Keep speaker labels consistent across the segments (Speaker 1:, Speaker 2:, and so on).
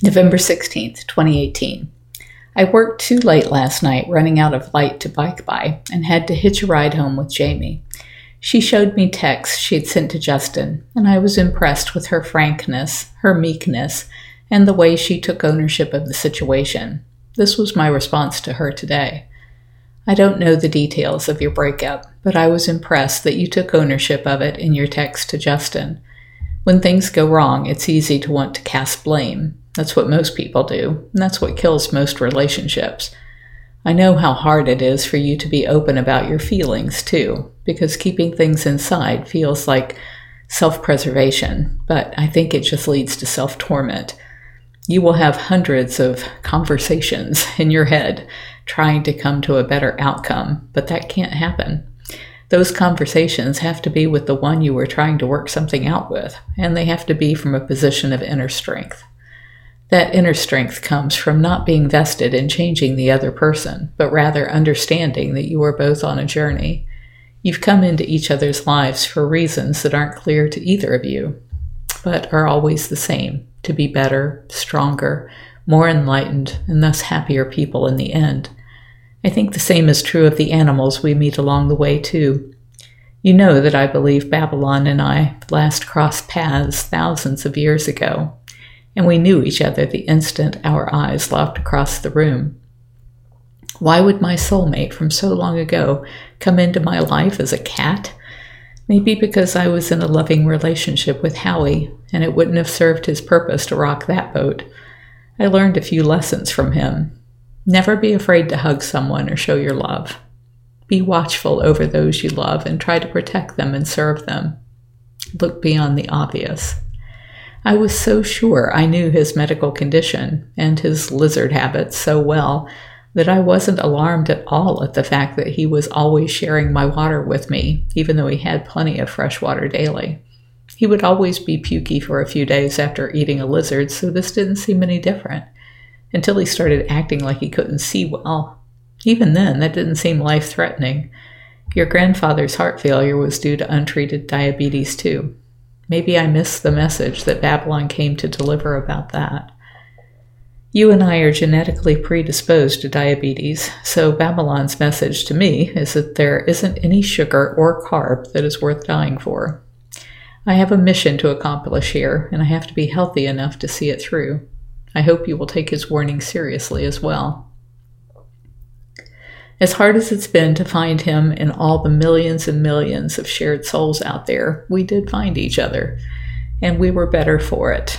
Speaker 1: November 16th, 2018. I worked too late last night running out of light to bike by and had to hitch a ride home with Jamie. She showed me texts she had sent to Justin, and I was impressed with her frankness, her meekness, and the way she took ownership of the situation. This was my response to her today. I don't know the details of your breakup, but I was impressed that you took ownership of it in your text to Justin. When things go wrong, it's easy to want to cast blame. That's what most people do, and that's what kills most relationships. I know how hard it is for you to be open about your feelings, too, because keeping things inside feels like self preservation, but I think it just leads to self torment. You will have hundreds of conversations in your head trying to come to a better outcome, but that can't happen. Those conversations have to be with the one you were trying to work something out with, and they have to be from a position of inner strength. That inner strength comes from not being vested in changing the other person, but rather understanding that you are both on a journey. You've come into each other's lives for reasons that aren't clear to either of you, but are always the same to be better, stronger, more enlightened, and thus happier people in the end. I think the same is true of the animals we meet along the way, too. You know that I believe Babylon and I last crossed paths thousands of years ago, and we knew each other the instant our eyes locked across the room. Why would my soulmate from so long ago come into my life as a cat? Maybe because I was in a loving relationship with Howie, and it wouldn't have served his purpose to rock that boat. I learned a few lessons from him. Never be afraid to hug someone or show your love. Be watchful over those you love and try to protect them and serve them. Look beyond the obvious. I was so sure I knew his medical condition and his lizard habits so well that I wasn't alarmed at all at the fact that he was always sharing my water with me, even though he had plenty of fresh water daily. He would always be pukey for a few days after eating a lizard, so this didn't seem any different until he started acting like he couldn't see well. Even then, that didn't seem life threatening. Your grandfather's heart failure was due to untreated diabetes, too. Maybe I missed the message that Babylon came to deliver about that. You and I are genetically predisposed to diabetes, so Babylon's message to me is that there isn't any sugar or carb that is worth dying for. I have a mission to accomplish here, and I have to be healthy enough to see it through. I hope you will take his warning seriously as well. As hard as it's been to find him in all the millions and millions of shared souls out there, we did find each other, and we were better for it.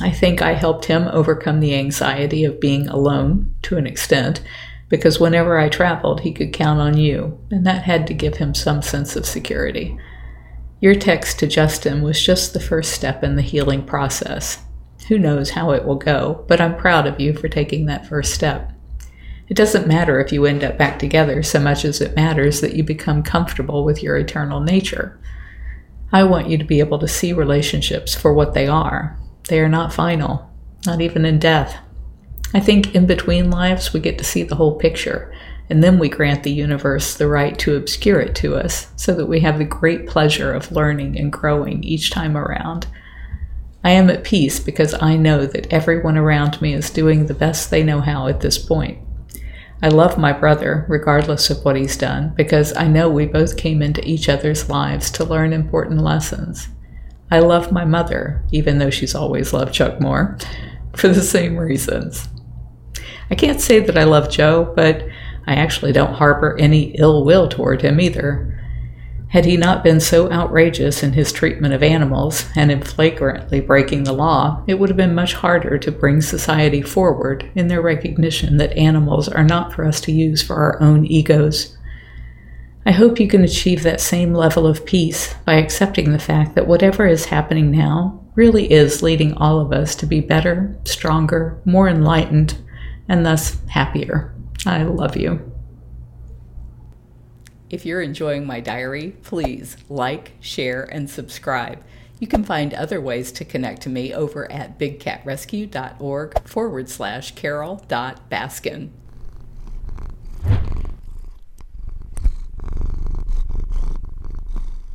Speaker 1: I think I helped him overcome the anxiety of being alone to an extent, because whenever I traveled, he could count on you, and that had to give him some sense of security. Your text to Justin was just the first step in the healing process. Who knows how it will go, but I'm proud of you for taking that first step. It doesn't matter if you end up back together so much as it matters that you become comfortable with your eternal nature. I want you to be able to see relationships for what they are. They are not final, not even in death. I think in between lives we get to see the whole picture, and then we grant the universe the right to obscure it to us so that we have the great pleasure of learning and growing each time around. I am at peace because I know that everyone around me is doing the best they know how at this point. I love my brother, regardless of what he's done, because I know we both came into each other's lives to learn important lessons. I love my mother, even though she's always loved Chuck more, for the same reasons. I can't say that I love Joe, but I actually don't harbor any ill will toward him either. Had he not been so outrageous in his treatment of animals and in flagrantly breaking the law, it would have been much harder to bring society forward in their recognition that animals are not for us to use for our own egos. I hope you can achieve that same level of peace by accepting the fact that whatever is happening now really is leading all of us to be better, stronger, more enlightened, and thus happier. I love you. If you're enjoying my diary, please like, share, and subscribe. You can find other ways to connect to me over at bigcatrescue.org forward slash carole.baskin.